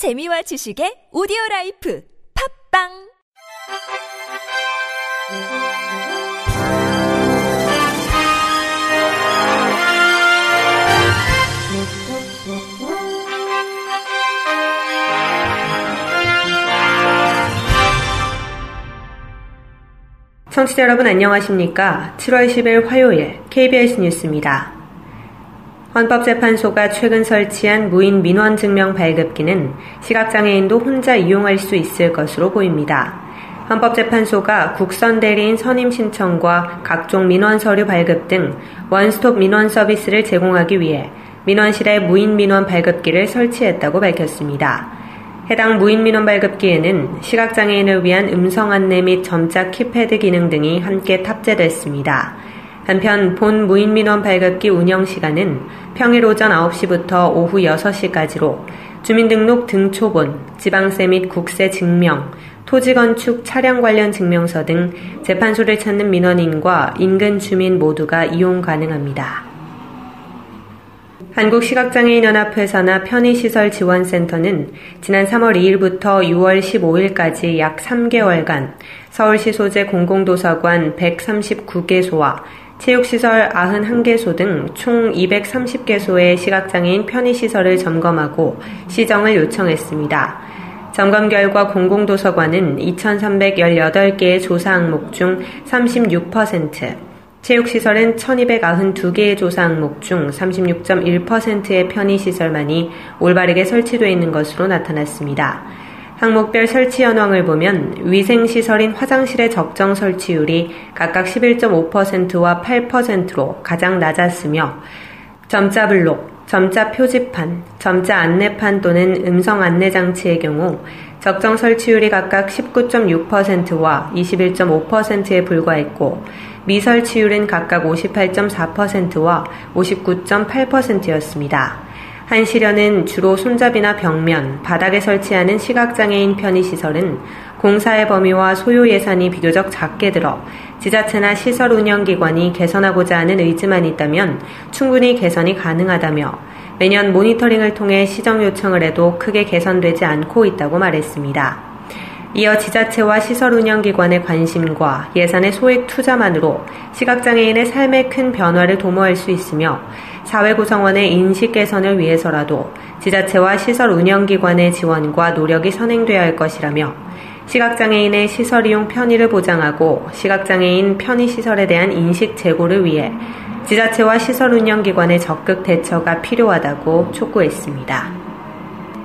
재미와 지식의 오디오 라이프 팝빵 청취자 여러분 안녕하십니까? 7월 10일 화요일 KBS 뉴스입니다. 헌법재판소가 최근 설치한 무인 민원 증명 발급기는 시각장애인도 혼자 이용할 수 있을 것으로 보입니다. 헌법재판소가 국선 대리인 선임 신청과 각종 민원 서류 발급 등 원스톱 민원 서비스를 제공하기 위해 민원실에 무인 민원 발급기를 설치했다고 밝혔습니다. 해당 무인 민원 발급기에는 시각장애인을 위한 음성 안내 및 점자 키패드 기능 등이 함께 탑재됐습니다. 한편 본 무인민원 발급기 운영 시간은 평일 오전 9시부터 오후 6시까지로 주민등록 등초본, 지방세 및 국세 증명, 토지건축 차량 관련 증명서 등 재판소를 찾는 민원인과 인근 주민 모두가 이용 가능합니다. 한국시각장애인연합회사나 편의시설지원센터는 지난 3월 2일부터 6월 15일까지 약 3개월간 서울시 소재 공공도서관 139개소와 체육시설 91개소 등 총 230개소의 시각장애인 편의시설을 점검하고 시정을 요청했습니다. 점검 결과 공공도서관은 2,318개의 조사 항목 중 36%, 체육시설은 1,292개의 조사 항목 중 36.1%의 편의시설만이 올바르게 설치되어 있는 것으로 나타났습니다. 항목별 설치 현황을 보면 위생시설인 화장실의 적정 설치율이 각각 11.5%와 8%로 가장 낮았으며 점자 블록, 점자 표지판, 점자 안내판 또는 음성 안내 장치의 경우 적정 설치율이 각각 19.6%와 21.5%에 불과했고 미설치율은 각각 58.4%와 59.8%였습니다. 한시련은 주로 손잡이나 벽면, 바닥에 설치하는 시각장애인 편의시설은 공사의 범위와 소요 예산이 비교적 작게 들어 지자체나 시설 운영기관이 개선하고자 하는 의지만 있다면 충분히 개선이 가능하다며 매년 모니터링을 통해 시정 요청을 해도 크게 개선되지 않고 있다고 말했습니다. 이어 지자체와 시설 운영 기관의 관심과 예산의 소액 투자만으로 시각장애인의 삶에 큰 변화를 도모할 수 있으며 사회 구성원의 인식 개선을 위해서라도 지자체와 시설 운영기관의 지원과 노력이 선행돼야 할 것이라며 시각장애인의 시설 이용 편의를 보장하고 시각장애인 편의시설에 대한 인식 제고를 위해 지자체와 시설 운영기관의 적극 대처가 필요하다고 촉구했습니다.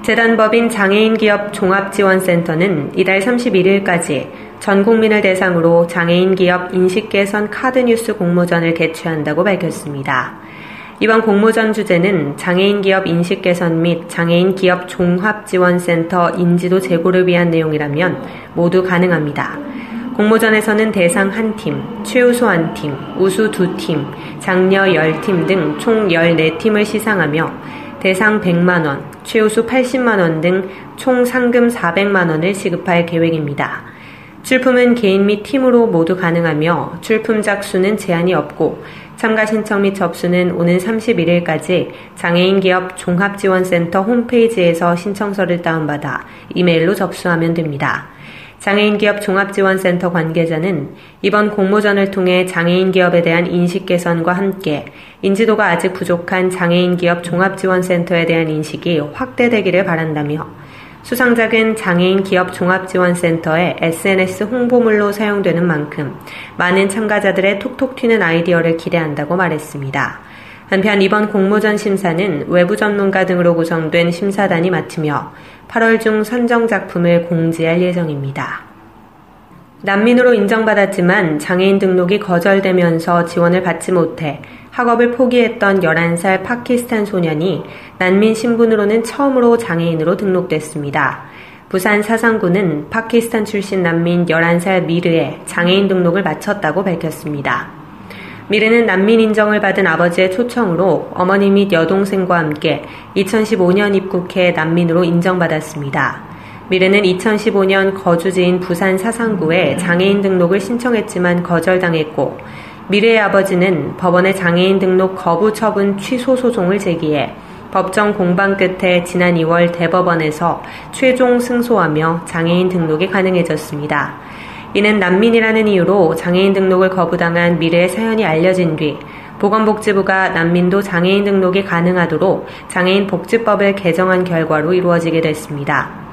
재단법인 장애인 기업 종합지원센터는 이달 31일까지 전 국민을 대상으로 장애인 기업 인식 개선 카드 뉴스 공모전을 개최한다고 밝혔습니다. 이번 공모전 주제는 장애인 기업 인식 개선 및 장애인 기업 종합 지원센터 인지도 제고를 위한 내용이라면 모두 가능합니다. 공모전에서는 대상 한 팀, 최우수 한 팀, 우수 두 팀, 장려 10팀 등 총 14팀을 시상하며 대상 100만원, 최우수 80만원 등 총 상금 400만원을 지급할 계획입니다. 출품은 개인 및 팀으로 모두 가능하며 출품작 수는 제한이 없고 참가 신청 및 접수는 오는 31일까지 장애인 기업 종합지원센터 홈페이지에서 신청서를 다운받아 이메일로 접수하면 됩니다. 장애인 기업 종합지원센터 관계자는 이번 공모전을 통해 장애인 기업에 대한 인식 개선과 함께 인지도가 아직 부족한 장애인 기업 종합지원센터에 대한 인식이 확대되기를 바란다며 수상작은 장애인 기업 종합지원센터의 SNS 홍보물로 사용되는 만큼 많은 참가자들의 톡톡 튀는 아이디어를 기대한다고 말했습니다. 한편 이번 공모전 심사는 외부 전문가 등으로 구성된 심사단이 맡으며 8월 중 선정 작품을 공지할 예정입니다. 난민으로 인정받았지만 장애인 등록이 거절되면서 지원을 받지 못해 학업을 포기했던 11살 파키스탄 소년이 난민 신분으로는 처음으로 장애인으로 등록됐습니다. 부산 사상구는 파키스탄 출신 난민 11살 미르의 장애인 등록을 마쳤다고 밝혔습니다. 미래는 난민 인정을 받은 아버지의 초청으로 어머니 및 여동생과 함께 2015년 입국해 난민으로 인정받았습니다. 미래는 2015년 거주지인 부산 사상구에 장애인 등록을 신청했지만 거절당했고 미래의 아버지는 법원에 장애인 등록 거부 처분 취소 소송을 제기해 법정 공방 끝에 지난 2월 대법원에서 최종 승소하며 장애인 등록이 가능해졌습니다. 이는 난민이라는 이유로 장애인 등록을 거부당한 미래의 사연이 알려진 뒤 보건복지부가 난민도 장애인 등록이 가능하도록 장애인 복지법을 개정한 결과로 이루어지게 됐습니다.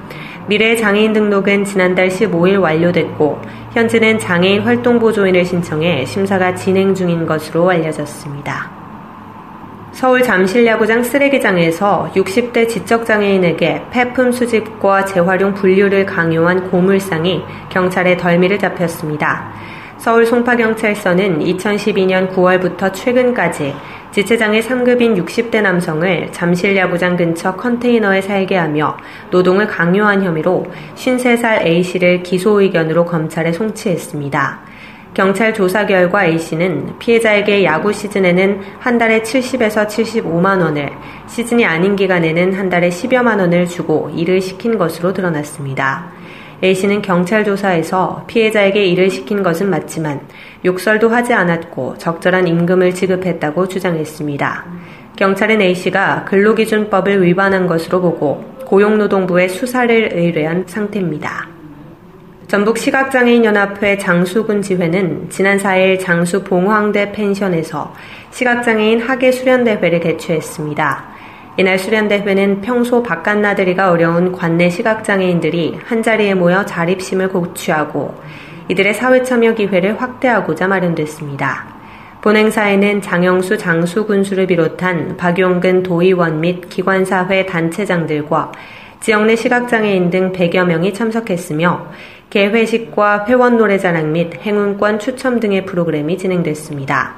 미래 장애인 등록은 지난달 15일 완료됐고 현재는 장애인 활동 보조인을 신청해 심사가 진행 중인 것으로 알려졌습니다. 서울 잠실야구장 쓰레기장에서 60대 지적장애인에게 폐품 수집과 재활용 분류를 강요한 고물상이 경찰에 덜미를 잡혔습니다. 서울 송파경찰서는 2012년 9월부터 최근까지 지체장애 3급인 60대 남성을 잠실 야구장 근처 컨테이너에 살게 하며 노동을 강요한 혐의로 53살 A씨를 기소 의견으로 검찰에 송치했습니다. 경찰 조사 결과 A씨는 피해자에게 야구 시즌에는 한 달에 70에서 75만 원을, 시즌이 아닌 기간에는 한 달에 10여만 원을 주고 일을 시킨 것으로 드러났습니다. A씨는 경찰 조사에서 피해자에게 일을 시킨 것은 맞지만 욕설도 하지 않았고 적절한 임금을 지급했다고 주장했습니다. 경찰은 A씨가 근로기준법을 위반한 것으로 보고 고용노동부에 수사를 의뢰한 상태입니다. 전북 시각장애인연합회 장수군 지회는 지난 4일 장수 봉황대 펜션에서 시각장애인 학예 수련대회를 개최했습니다. 이날 수련대회는 평소 바깥 나들이가 어려운 관내 시각장애인들이 한자리에 모여 자립심을 고취하고 이들의 사회 참여 기회를 확대하고자 마련됐습니다. 본행사에는 장영수 장수 군수를 비롯한 박용근 도의원 및 기관사회 단체장들과 지역 내 시각장애인 등 100여 명이 참석했으며 개회식과 회원 노래자랑 및 행운권 추첨 등의 프로그램이 진행됐습니다.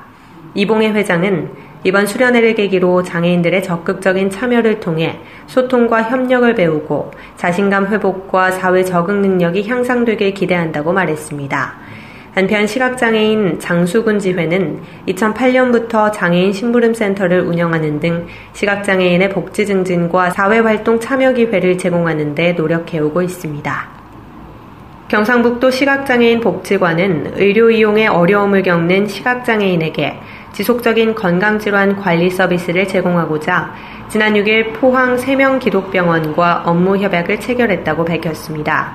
이봉혜 회장은 이번 수련회를 계기로 장애인들의 적극적인 참여를 통해 소통과 협력을 배우고 자신감 회복과 사회 적응 능력이 향상되길 기대한다고 말했습니다. 한편 시각장애인 장수군 지회는 2008년부터 장애인 심부름센터를 운영하는 등 시각장애인의 복지 증진과 사회활동 참여 기회를 제공하는 데 노력해오고 있습니다. 경상북도 시각장애인 복지관은 의료 이용에 어려움을 겪는 시각장애인에게 지속적인 건강질환 관리 서비스를 제공하고자 지난 6일 포항 세명기독병원과 업무 협약을 체결했다고 밝혔습니다.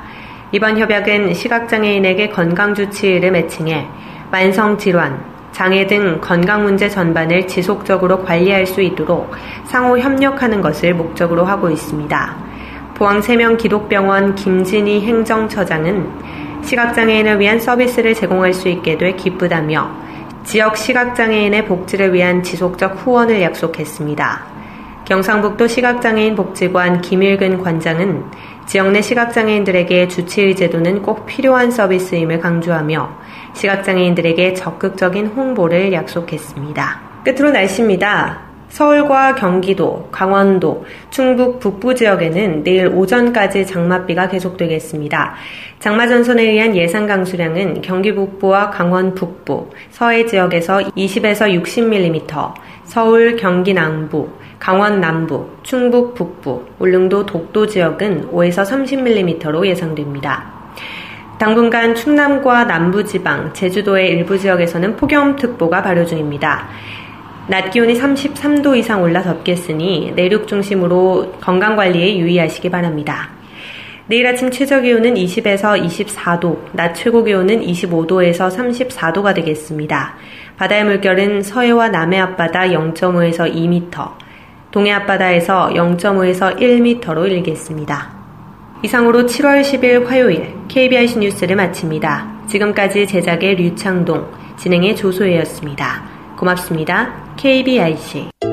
이번 협약은 시각장애인에게 건강주치의를 매칭해 만성질환, 장애 등 건강 문제 전반을 지속적으로 관리할 수 있도록 상호 협력하는 것을 목적으로 하고 있습니다. 포항 세명 기독병원 김진희 행정처장은 시각장애인을 위한 서비스를 제공할 수 있게 돼 기쁘다며 지역 시각장애인의 복지를 위한 지속적 후원을 약속했습니다. 경상북도 시각장애인 복지관 김일근 관장은 지역 내 시각장애인들에게 주치의 제도는 꼭 필요한 서비스임을 강조하며 시각장애인들에게 적극적인 홍보를 약속했습니다. 끝으로 날씨입니다. 서울과 경기도, 강원도, 충북 북부 지역에는 내일 오전까지 장맛비가 계속되겠습니다. 장마 전선에 의한 예상 강수량은 경기 북부와 강원 북부, 서해 지역에서 20에서 60mm, 서울, 경기 남부, 강원 남부, 충북 북부, 울릉도 독도 지역은 5에서 30mm로 예상됩니다. 당분간 충남과 남부 지방, 제주도의 일부 지역에서는 폭염특보가 발효 중입니다. 낮 기온이 33도 이상 올라 덥겠으니 내륙 중심으로 건강 관리에 유의하시기 바랍니다. 내일 아침 최저 기온은 20에서 24도, 낮 최고 기온은 25도에서 34도가 되겠습니다. 바다의 물결은 서해와 남해 앞바다 0.5에서 2m, 동해 앞바다에서 0.5에서 1m로 일겠습니다. 이상으로 7월 10일 화요일 KBIC 뉴스를 마칩니다. 지금까지 제작의 류창동, 진행의 조소혜였습니다. 고맙습니다. KBIC